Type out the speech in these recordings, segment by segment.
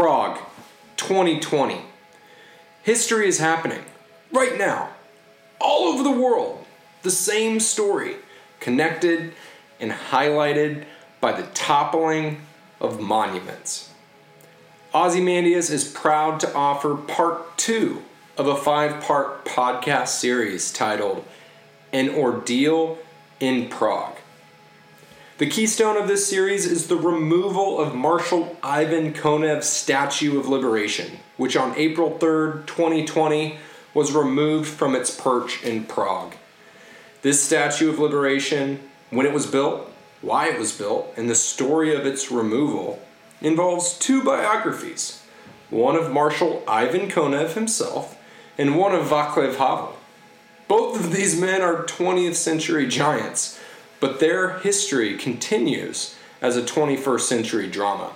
Prague 2020. History is happening right now, all over the world. The same story, connected and highlighted by the toppling of monuments. Ozymandias is proud to offer part two of a five part podcast series titled An Ordeal in Prague. The keystone of this series is the removal of Marshal Ivan Konev's Statue of Liberation, which on April 3rd, 2020, was removed from its perch in Prague. This Statue of Liberation, when it was built, why it was built, and the story of its removal involves two biographies one of Marshal Ivan Konev himself and one of Vaclav Havel. Both of these men are 20th century giants but their history continues as a 21st century drama.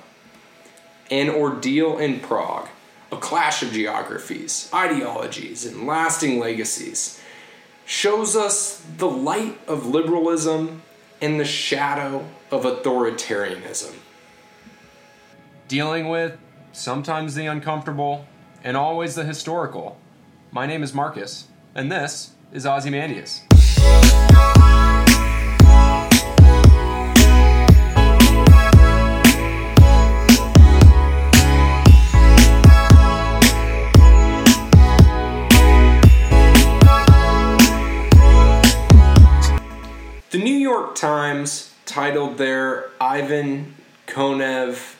An ordeal in Prague, a clash of geographies, ideologies, and lasting legacies, shows us the light of liberalism and the shadow of authoritarianism. Dealing with sometimes the uncomfortable and always the historical. My name is Marcus, and this is Ozymandias. Times titled their Ivan Konev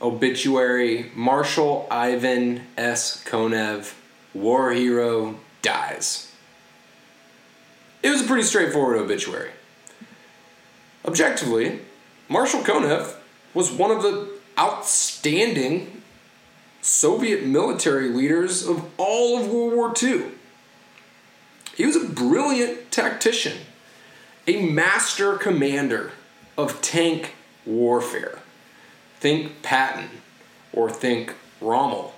obituary Marshal Ivan S. Konev, war hero, dies. It was a pretty straightforward obituary. Objectively, Marshal Konev was one of the outstanding Soviet military leaders of all of World War II. He was a brilliant tactician a master commander of tank warfare. Think Patton or think Rommel.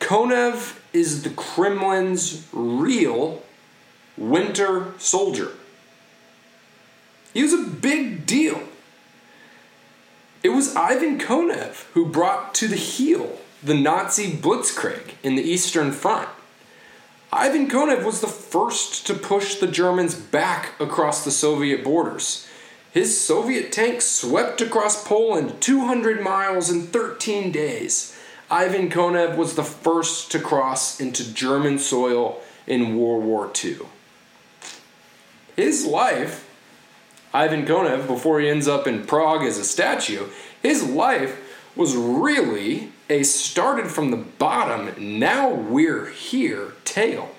Konev is the Kremlin's real winter soldier. He was a big deal. It was Ivan Konev who brought to the heel the Nazi blitzkrieg in the Eastern Front. Ivan Konev was the first to push the Germans back across the Soviet borders. His Soviet tanks swept across Poland 200 miles in 13 days. Ivan Konev was the first to cross into German soil in World War II. His life, Ivan Konev, before he ends up in Prague as a statue, his life was really a started from the bottom, now we're here tale.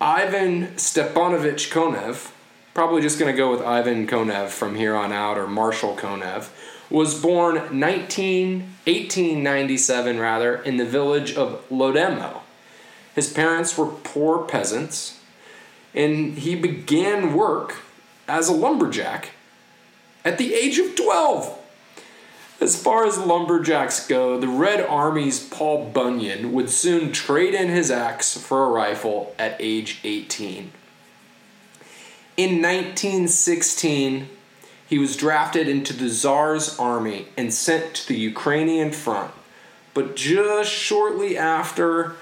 Ivan Stepanovich Konev, probably just going to go with Ivan Konev from here on out, or Marshal Konev, was born 19, 1897 rather, in the village of Lodemo. His parents were poor peasants, and he began work as a lumberjack at the age of 12. As far as lumberjacks go, the Red Army's Paul Bunyan would soon trade in his axe for a rifle at age 18. In 1916, he was drafted into the Tsar's army and sent to the Ukrainian front. But just shortly after,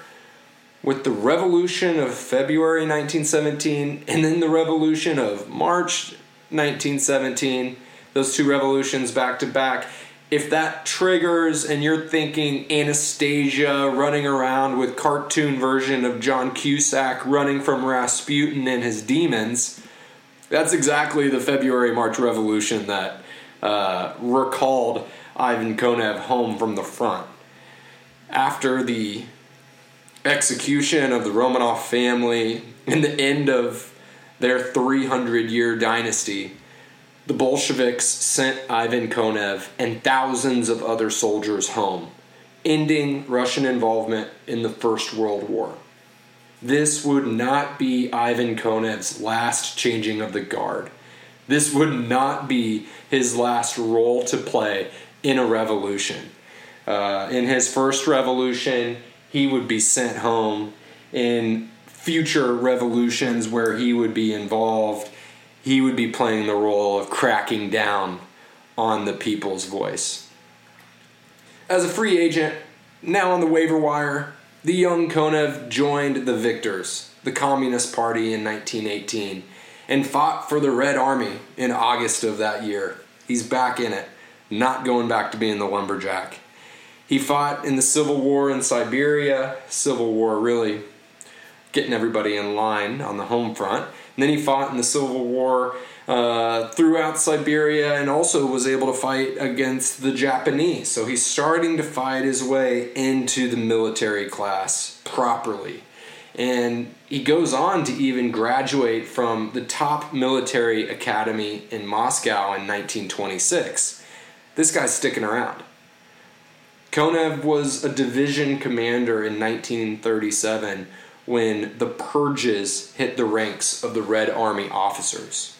with the revolution of February 1917 and then the revolution of March 1917, those two revolutions back to back, if that triggers and you're thinking Anastasia running around with cartoon version of John Cusack running from Rasputin and his demons, that's exactly the February March Revolution that uh, recalled Ivan Konev home from the front. After the execution of the Romanov family and the end of their 300 year dynasty, the Bolsheviks sent Ivan Konev and thousands of other soldiers home, ending Russian involvement in the First World War. This would not be Ivan Konev's last changing of the guard. This would not be his last role to play in a revolution. Uh, in his first revolution, he would be sent home. In future revolutions where he would be involved, he would be playing the role of cracking down on the people's voice. As a free agent, now on the waiver wire, the young Konev joined the Victors, the Communist Party, in 1918 and fought for the Red Army in August of that year. He's back in it, not going back to being the lumberjack. He fought in the Civil War in Siberia, Civil War really getting everybody in line on the home front. And then he fought in the Civil War uh, throughout Siberia and also was able to fight against the Japanese. So he's starting to fight his way into the military class properly. And he goes on to even graduate from the top military academy in Moscow in 1926. This guy's sticking around. Konev was a division commander in 1937 when the purges hit the ranks of the Red Army officers.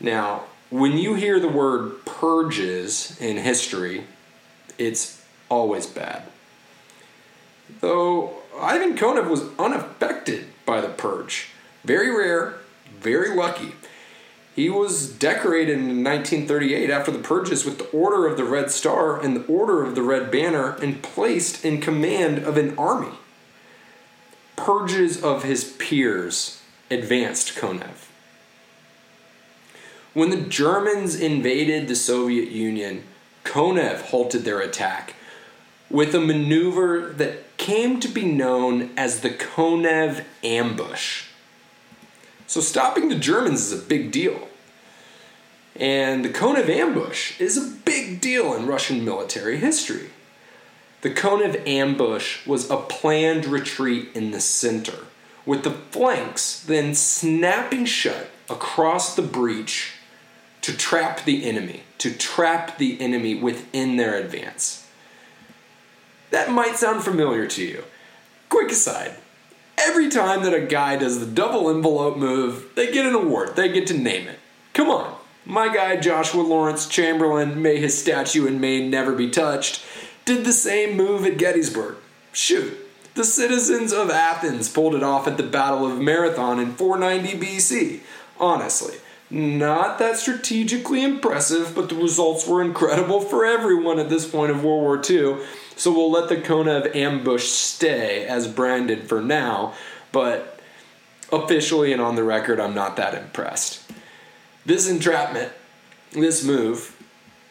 Now, when you hear the word purges in history, it's always bad. Though Ivan Konev was unaffected by the purge. Very rare, very lucky. He was decorated in 1938 after the purges with the Order of the Red Star and the Order of the Red Banner and placed in command of an army. Purges of his peers advanced Konev. When the Germans invaded the Soviet Union, Konev halted their attack with a maneuver that came to be known as the Konev ambush. So, stopping the Germans is a big deal. And the Konev ambush is a big deal in Russian military history. The Konev ambush was a planned retreat in the center, with the flanks then snapping shut across the breach to trap the enemy, to trap the enemy within their advance. That might sound familiar to you. Quick aside every time that a guy does the double envelope move, they get an award, they get to name it. Come on. My guy Joshua Lawrence Chamberlain, may his statue in Maine never be touched, did the same move at Gettysburg. Shoot, the citizens of Athens pulled it off at the Battle of Marathon in 490 BC. Honestly, not that strategically impressive, but the results were incredible for everyone at this point of World War II. So we'll let the Konev ambush stay as branded for now, but officially and on the record, I'm not that impressed. This entrapment, this move,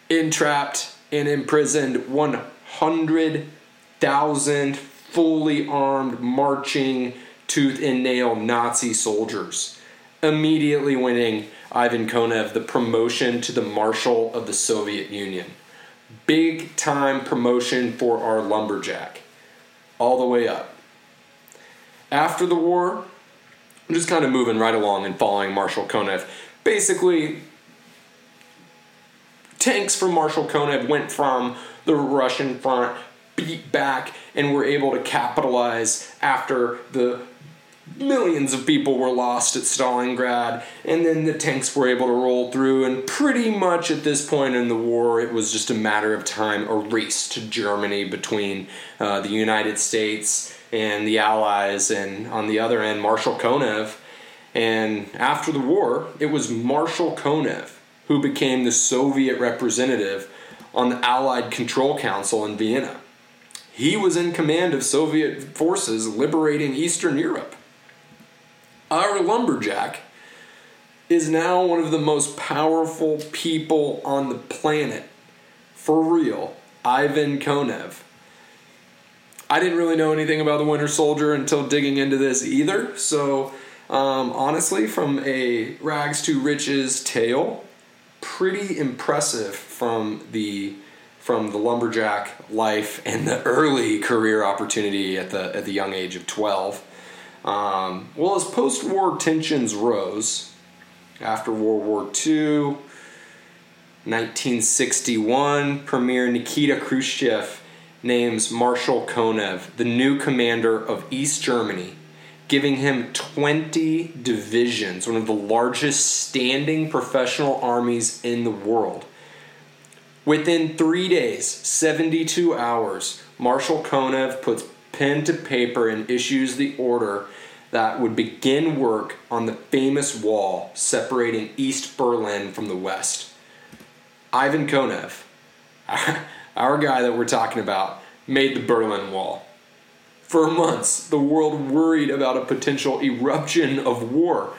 entrapped and imprisoned 100,000 fully armed, marching, tooth and nail Nazi soldiers, immediately winning Ivan Konev the promotion to the Marshal of the Soviet Union. Big time promotion for our lumberjack, all the way up. After the war, I'm just kind of moving right along and following Marshal Konev basically tanks from Marshal Konev went from the Russian front, beat back, and were able to capitalize after the millions of people were lost at Stalingrad, and then the tanks were able to roll through, and pretty much at this point in the war, it was just a matter of time, a race to Germany between uh, the United States and the Allies, and on the other end, Marshal Konev. And after the war, it was Marshal Konev who became the Soviet representative on the Allied Control Council in Vienna. He was in command of Soviet forces liberating Eastern Europe. Our lumberjack is now one of the most powerful people on the planet. For real, Ivan Konev. I didn't really know anything about the Winter Soldier until digging into this either, so um, honestly, from a rags to riches tale, pretty impressive from the from the lumberjack life and the early career opportunity at the at the young age of 12. Um, well, as post-war tensions rose after World War II, 1961, Premier Nikita Khrushchev names Marshal Konev the new commander of East Germany giving him 20 divisions, one of the largest standing professional armies in the world. Within three days, 72 hours, Marshal Konev puts pen to paper and issues the order that would begin work on the famous wall separating East Berlin from the West. Ivan Konev, our guy that we're talking about, made the Berlin Wall. For months, the world worried about a potential eruption of war.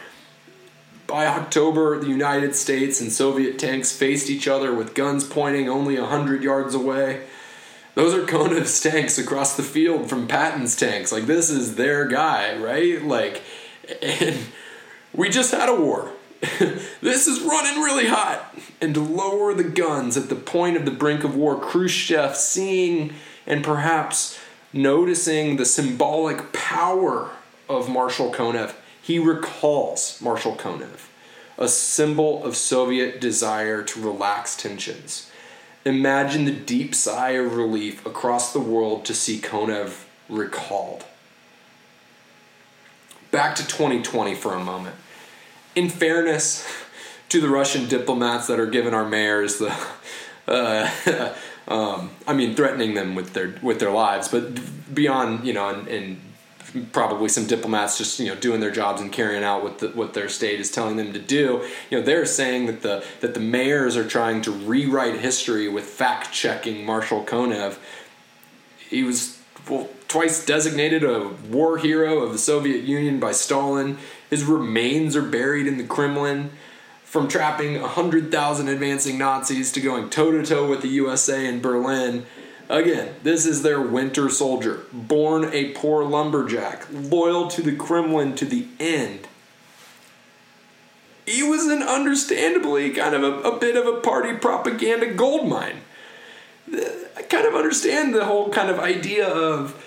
By October, the United States and Soviet tanks faced each other with guns pointing only a hundred yards away. Those are Konev's tanks across the field from Patton's tanks. Like, this is their guy, right? Like, and we just had a war. this is running really hot. And to lower the guns at the point of the brink of war, Khrushchev, seeing and perhaps noticing the symbolic power of Marshal Konev, he recalls Marshal Konev, a symbol of Soviet desire to relax tensions. Imagine the deep sigh of relief across the world to see Konev recalled. Back to 2020 for a moment. In fairness to the Russian diplomats that are giving our mayors the, uh, um, I mean, threatening them with their with their lives, but beyond you know, and, and probably some diplomats just you know doing their jobs and carrying out what the, what their state is telling them to do. You know they're saying that the that the mayors are trying to rewrite history with fact checking Marshal Konev. He was well, twice designated a war hero of the Soviet Union by Stalin. His remains are buried in the Kremlin. From trapping 100,000 advancing Nazis to going toe to toe with the USA in Berlin, Again, this is their winter soldier, born a poor lumberjack, loyal to the Kremlin to the end. He was an understandably kind of a, a bit of a party propaganda goldmine. I kind of understand the whole kind of idea of,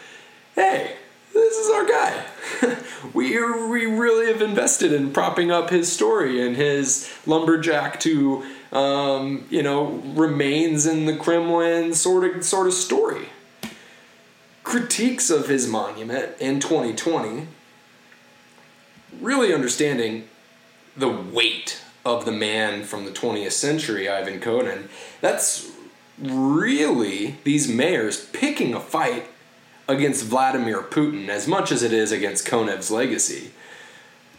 hey, this is our guy. we we really have invested in propping up his story and his lumberjack to um, you know, remains in the Kremlin sort of sort of story. Critiques of his monument in 2020, really understanding the weight of the man from the 20th century, Ivan Konev, that's really these mayors picking a fight against Vladimir Putin as much as it is against Konev's legacy.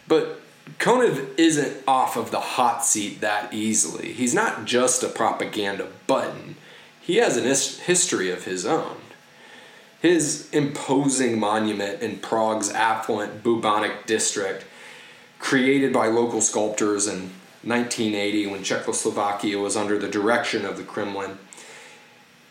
But Konev isn't off of the hot seat that easily. He's not just a propaganda button, he has a his- history of his own. His imposing monument in Prague's affluent Bubeneč district, created by local sculptors in 1980 when Czechoslovakia was under the direction of the Kremlin,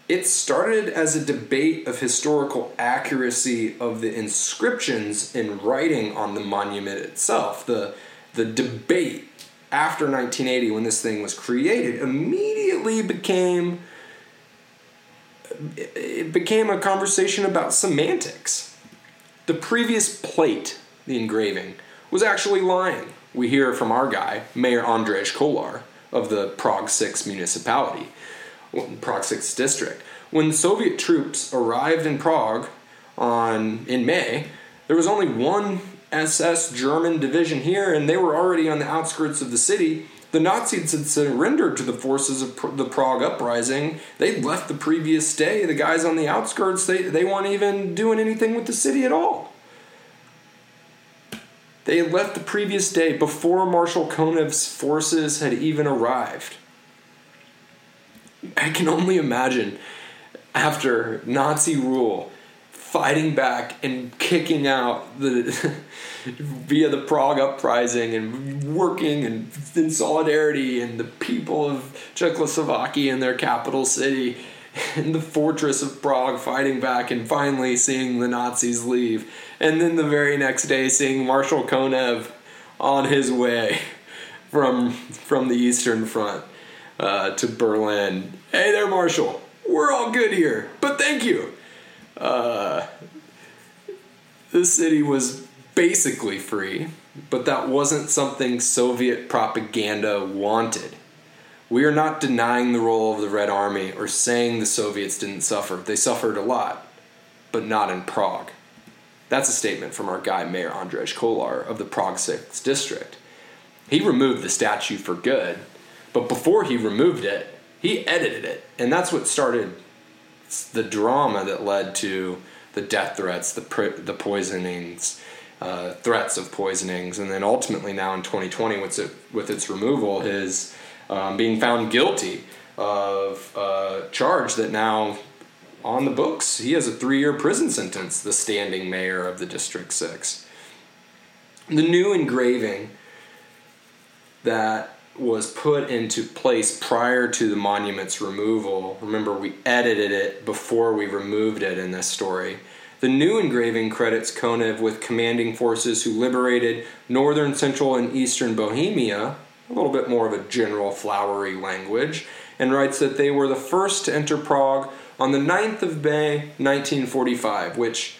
it started as a debate of historical accuracy of the inscriptions in writing on the monument itself. The, the debate after 1980, when this thing was created, immediately became it became a conversation about semantics. The previous plate, the engraving, was actually lying. We hear from our guy, Mayor Ondřej Kolář of the Prague 6 municipality. Prague 6 district. When Soviet troops arrived in Prague on in May, there was only one SS German division here, and they were already on the outskirts of the city. The Nazis had surrendered to the forces of the Prague uprising. They'd left the previous day. The guys on the outskirts, they, they weren't even doing anything with the city at all. They had left the previous day before Marshal Konev's forces had even arrived. I can only imagine after Nazi rule fighting back and kicking out the via the Prague uprising and working and in solidarity and the people of Czechoslovakia in their capital city in the fortress of Prague fighting back and finally seeing the Nazis leave. And then the very next day seeing Marshal Konev on his way from from the Eastern Front uh, to Berlin. Hey there, Marshall. We're all good here, but thank you. Uh, the city was basically free, but that wasn't something Soviet propaganda wanted. We are not denying the role of the Red Army or saying the Soviets didn't suffer. They suffered a lot, but not in Prague. That's a statement from our guy, Mayor Ondřej Kolář of the Prague 6 district. He removed the statue for good, but before he removed it, he edited it. And that's what started the drama that led to the death threats, the, the poisonings, uh, threats of poisonings, and then ultimately now in 2020, with, it, with its removal, his um, being found guilty of a charge that now on the books he has a three-year prison sentence. The standing mayor of the District Six. The new engraving that was put into place prior to the monument's removal. Remember, we edited it before we removed it in this story. The new engraving credits Konev with commanding forces who liberated northern, central, and eastern Bohemia, a little bit more of a general flowery language, and writes that they were the first to enter Prague on the 9th of May 1945, which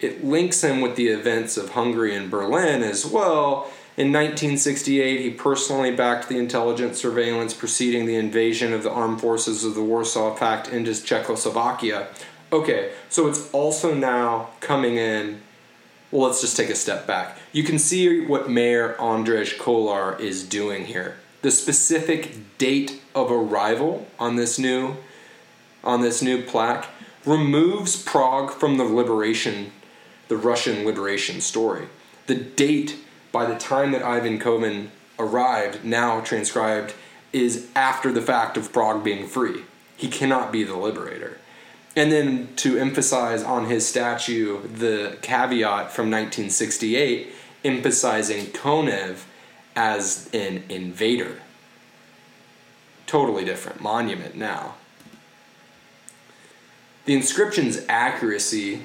it links him with the events of Hungary and Berlin as well in 1968, he personally backed the intelligence surveillance preceding the invasion of the armed forces of the Warsaw Pact into Czechoslovakia. Okay, so it's also now coming in. Well, let's just take a step back. You can see what Mayor Ondřej Kolář is doing here. The specific date of arrival on this new on this new plaque removes Prague from the liberation, the Russian liberation story. The date by the time that Ivan Konev arrived, now transcribed, is after the fact of Prague being free. He cannot be the liberator. And then to emphasize on his statue the caveat from 1968, emphasizing Konev as an invader. Totally different monument now. The inscription's accuracy,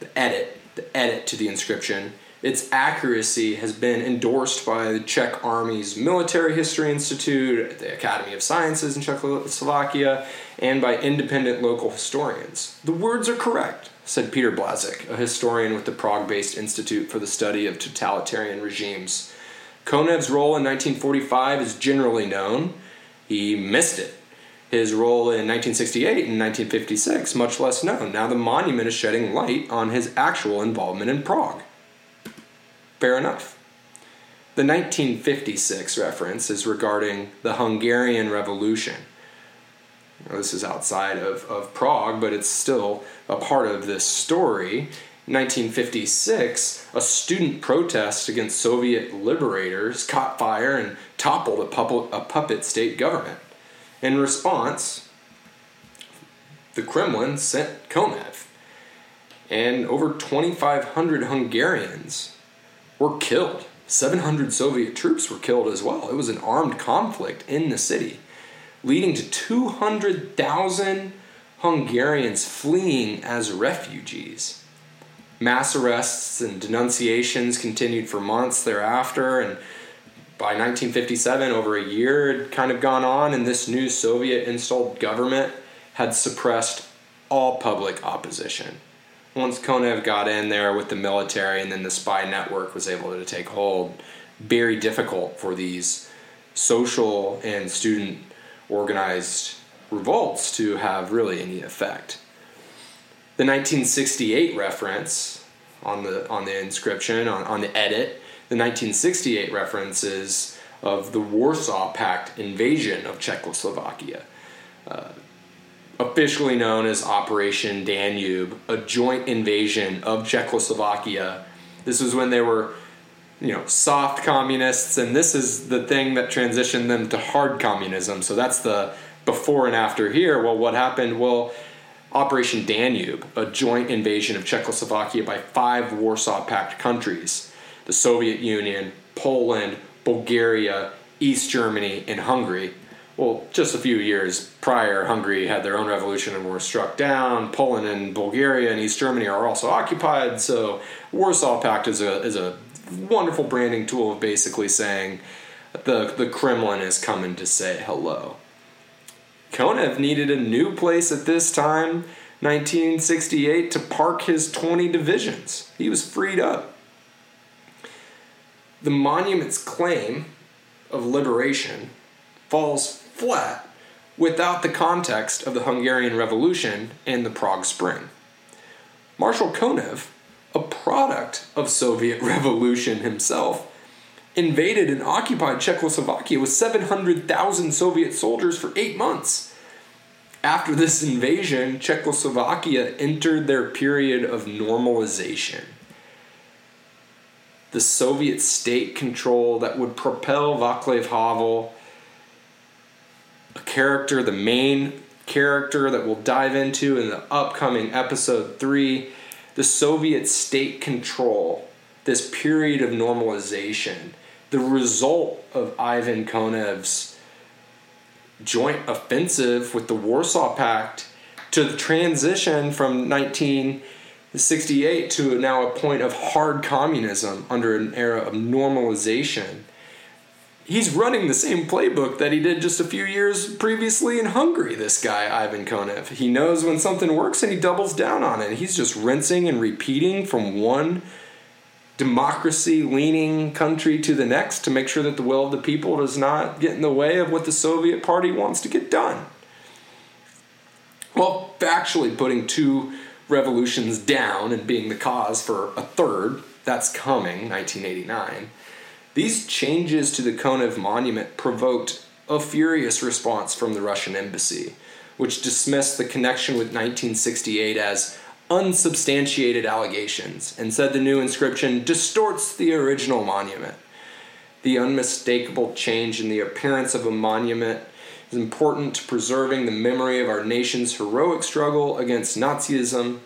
the edit, the edit to the inscription, its accuracy has been endorsed by the Czech Army's Military History Institute, the Academy of Sciences in Czechoslovakia, and by independent local historians. The words are correct, said Peter Blazek, a historian with the Prague based Institute for the Study of Totalitarian Regimes. Konev's role in 1945 is generally known. He missed it. His role in 1968 and 1956, much less known. Now the monument is shedding light on his actual involvement in Prague. Fair enough. The 1956 reference is regarding the Hungarian Revolution. this is outside of, of Prague, but it's still a part of this story. 1956, a student protest against Soviet liberators caught fire and toppled a puppet, a puppet state government. In response, the Kremlin sent Konev, and over 2,500 Hungarians were killed. 700 Soviet troops were killed as well. It was an armed conflict in the city, leading to 200,000 Hungarians fleeing as refugees. Mass arrests and denunciations continued for months thereafter, and by 1957, over a year had kind of gone on, and this new Soviet installed government had suppressed all public opposition once Konev got in there with the military and then the spy network was able to take hold, very difficult for these social and student organized revolts to have really any effect. The 1968 reference on the on the inscription on, on the edit, the 1968 references of the Warsaw Pact invasion of Czechoslovakia. Uh, officially known as Operation Danube, a joint invasion of Czechoslovakia. This was when they were, you know, soft communists, and this is the thing that transitioned them to hard communism. So that's the before and after here. Well, what happened? Well, Operation Danube, a joint invasion of Czechoslovakia by five Warsaw Pact countries the Soviet Union, Poland, Bulgaria, East Germany, and Hungary well, just a few years prior, Hungary had their own revolution and were struck down. Poland and Bulgaria and East Germany are also occupied. So, Warsaw Pact is a is a wonderful branding tool of basically saying the the Kremlin is coming to say hello. Konev needed a new place at this time, 1968, to park his 20 divisions. He was freed up. The monument's claim of liberation falls flat without the context of the Hungarian Revolution and the Prague Spring. Marshal Konev, a product of Soviet revolution himself, invaded and occupied Czechoslovakia with 700,000 Soviet soldiers for 8 months. After this invasion, Czechoslovakia entered their period of normalization. The Soviet state control that would propel Václav Havel character, the main character that we'll dive into in the upcoming episode three, the Soviet state control, this period of normalization, the result of Ivan Konev's joint offensive with the Warsaw Pact to the transition from 1968 to now a point of hard communism under an era of normalization he's running the same playbook that he did just a few years previously in Hungary, this guy, Ivan Konev. He knows when something works and he doubles down on it. He's just rinsing and repeating from one democracy leaning country to the next to make sure that the will of the people does not get in the way of what the Soviet Party wants to get done. Well, factually putting two revolutions down and being the cause for a third, that's coming, 1989 these changes to the Konev monument provoked a furious response from the Russian embassy, which dismissed the connection with 1968 as unsubstantiated allegations and said the new inscription distorts the original monument. The unmistakable change in the appearance of a monument is important to preserving the memory of our nation's heroic struggle against Nazism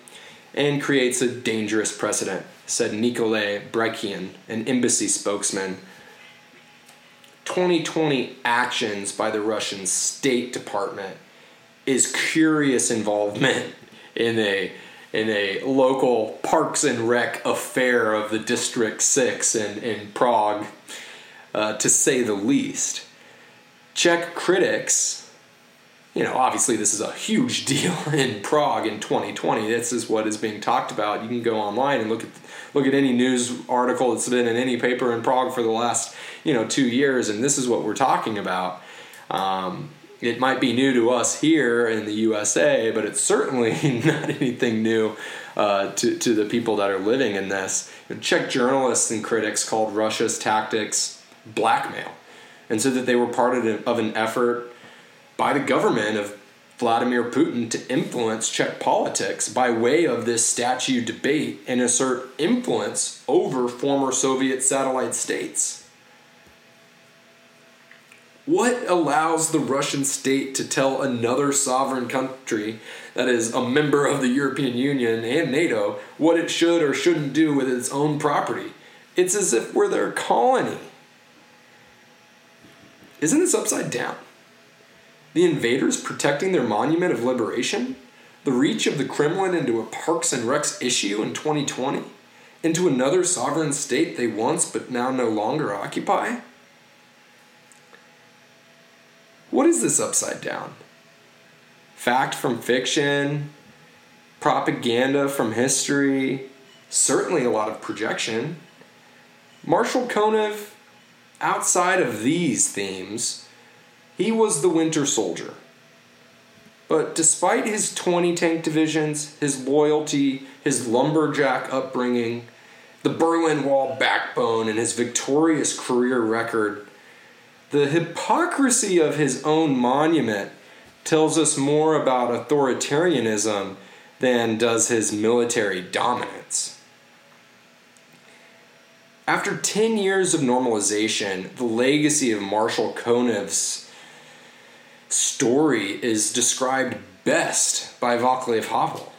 and creates a dangerous precedent said Nikolai Brekian, an embassy spokesman. 2020 actions by the Russian State Department is curious involvement in a in a local parks and rec affair of the District 6 in, in Prague, uh, to say the least. Czech critics you know, obviously this is a huge deal in Prague in 2020. This is what is being talked about. You can go online and look at look at any news article that's been in any paper in Prague for the last you know two years, and this is what we're talking about. Um, it might be new to us here in the USA, but it's certainly not anything new uh, to, to the people that are living in this. Czech journalists and critics called Russia's tactics blackmail, and said that they were part of an effort by the government of Vladimir Putin to influence Czech politics by way of this statue debate and assert influence over former Soviet satellite states. What allows the Russian state to tell another sovereign country that is a member of the European Union and NATO what it should or shouldn't do with its own property? It's as if we're their colony. Isn't this upside down? The invaders protecting their monument of liberation? The reach of the Kremlin into a Parks and Recs issue in 2020? Into another sovereign state they once but now no longer occupy? What is this upside down? Fact from fiction, propaganda from history, certainly a lot of projection. Marshal Konev, outside of these themes, he was the Winter Soldier. But despite his 20 tank divisions, his loyalty, his lumberjack upbringing, the Berlin Wall backbone, and his victorious career record, the hypocrisy of his own monument tells us more about authoritarianism than does his military dominance. After 10 years of normalization, the legacy of Marshal Konev's story is described best by Vaclav Havel,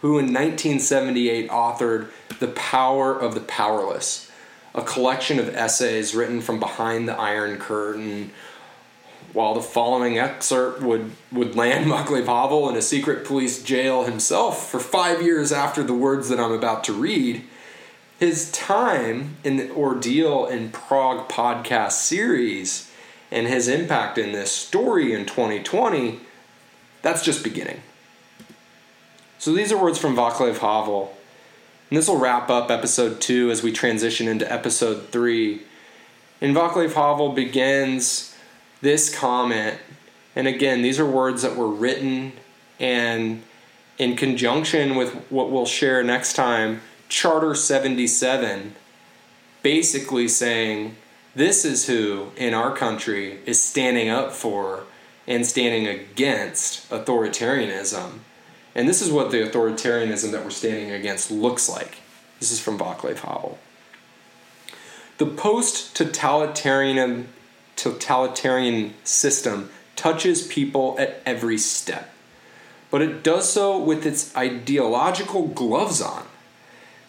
who in 1978 authored The Power of the Powerless, a collection of essays written from behind the Iron Curtain. While the following excerpt would, would land Vaclav Havel in a secret police jail himself for five years after the words that I'm about to read, his time in the Ordeal in Prague podcast series and his impact in this story in 2020, that's just beginning. So these are words from Vaclav Havel. And this will wrap up episode two as we transition into episode three. And Vaclav Havel begins this comment. And again, these are words that were written and in conjunction with what we'll share next time, Charter 77, basically saying this is who in our country is standing up for and standing against authoritarianism. And this is what the authoritarianism that we're standing against looks like. This is from Vaclav Havel. The post totalitarian totalitarian system touches people at every step. But it does so with its ideological gloves on.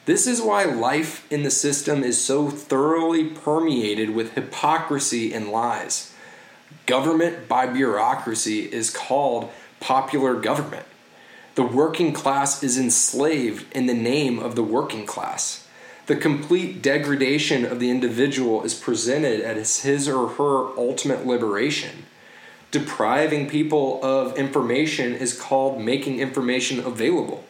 This is why life in the system is so thoroughly permeated with hypocrisy and lies. Government by bureaucracy is called popular government. The working class is enslaved in the name of the working class. The complete degradation of the individual is presented as his or her ultimate liberation. Depriving people of information is called making information available.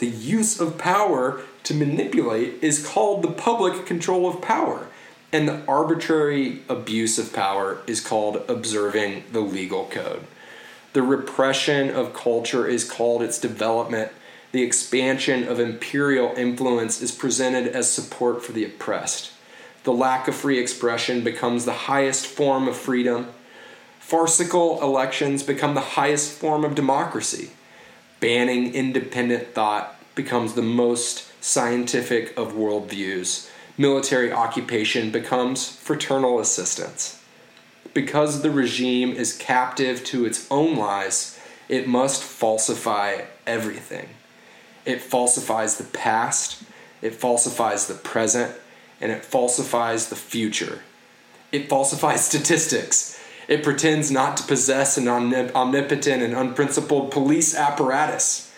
The use of power to manipulate is called the public control of power. And the arbitrary abuse of power is called observing the legal code. The repression of culture is called its development. The expansion of imperial influence is presented as support for the oppressed. The lack of free expression becomes the highest form of freedom. Farcical elections become the highest form of democracy. Banning independent thought becomes the most scientific of worldviews. Military occupation becomes fraternal assistance. Because the regime is captive to its own lies, it must falsify everything. It falsifies the past, it falsifies the present, and it falsifies the future. It falsifies statistics. It pretends not to possess an omnipotent and unprincipled police apparatus.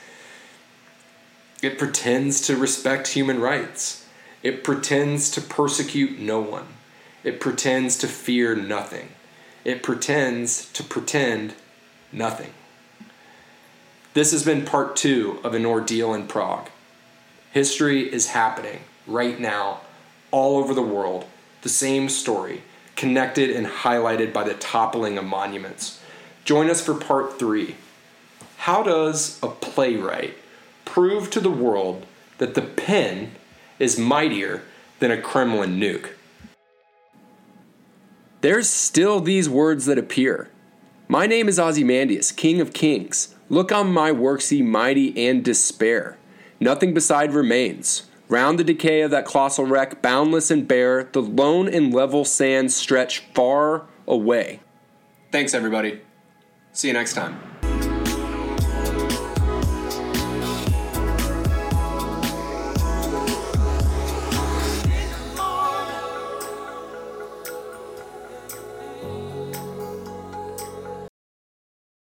It pretends to respect human rights. It pretends to persecute no one. It pretends to fear nothing. It pretends to pretend nothing. This has been part two of an ordeal in Prague. History is happening right now, all over the world. The same story, connected and highlighted by the toppling of monuments. Join us for part three. How does a playwright prove to the world that the pen is mightier than a Kremlin nuke. There's still these words that appear. My name is Ozymandias, King of Kings. Look on my works, ye mighty, and despair. Nothing beside remains. Round the decay of that colossal wreck, boundless and bare, the lone and level sands stretch far away. Thanks, everybody. See you next time.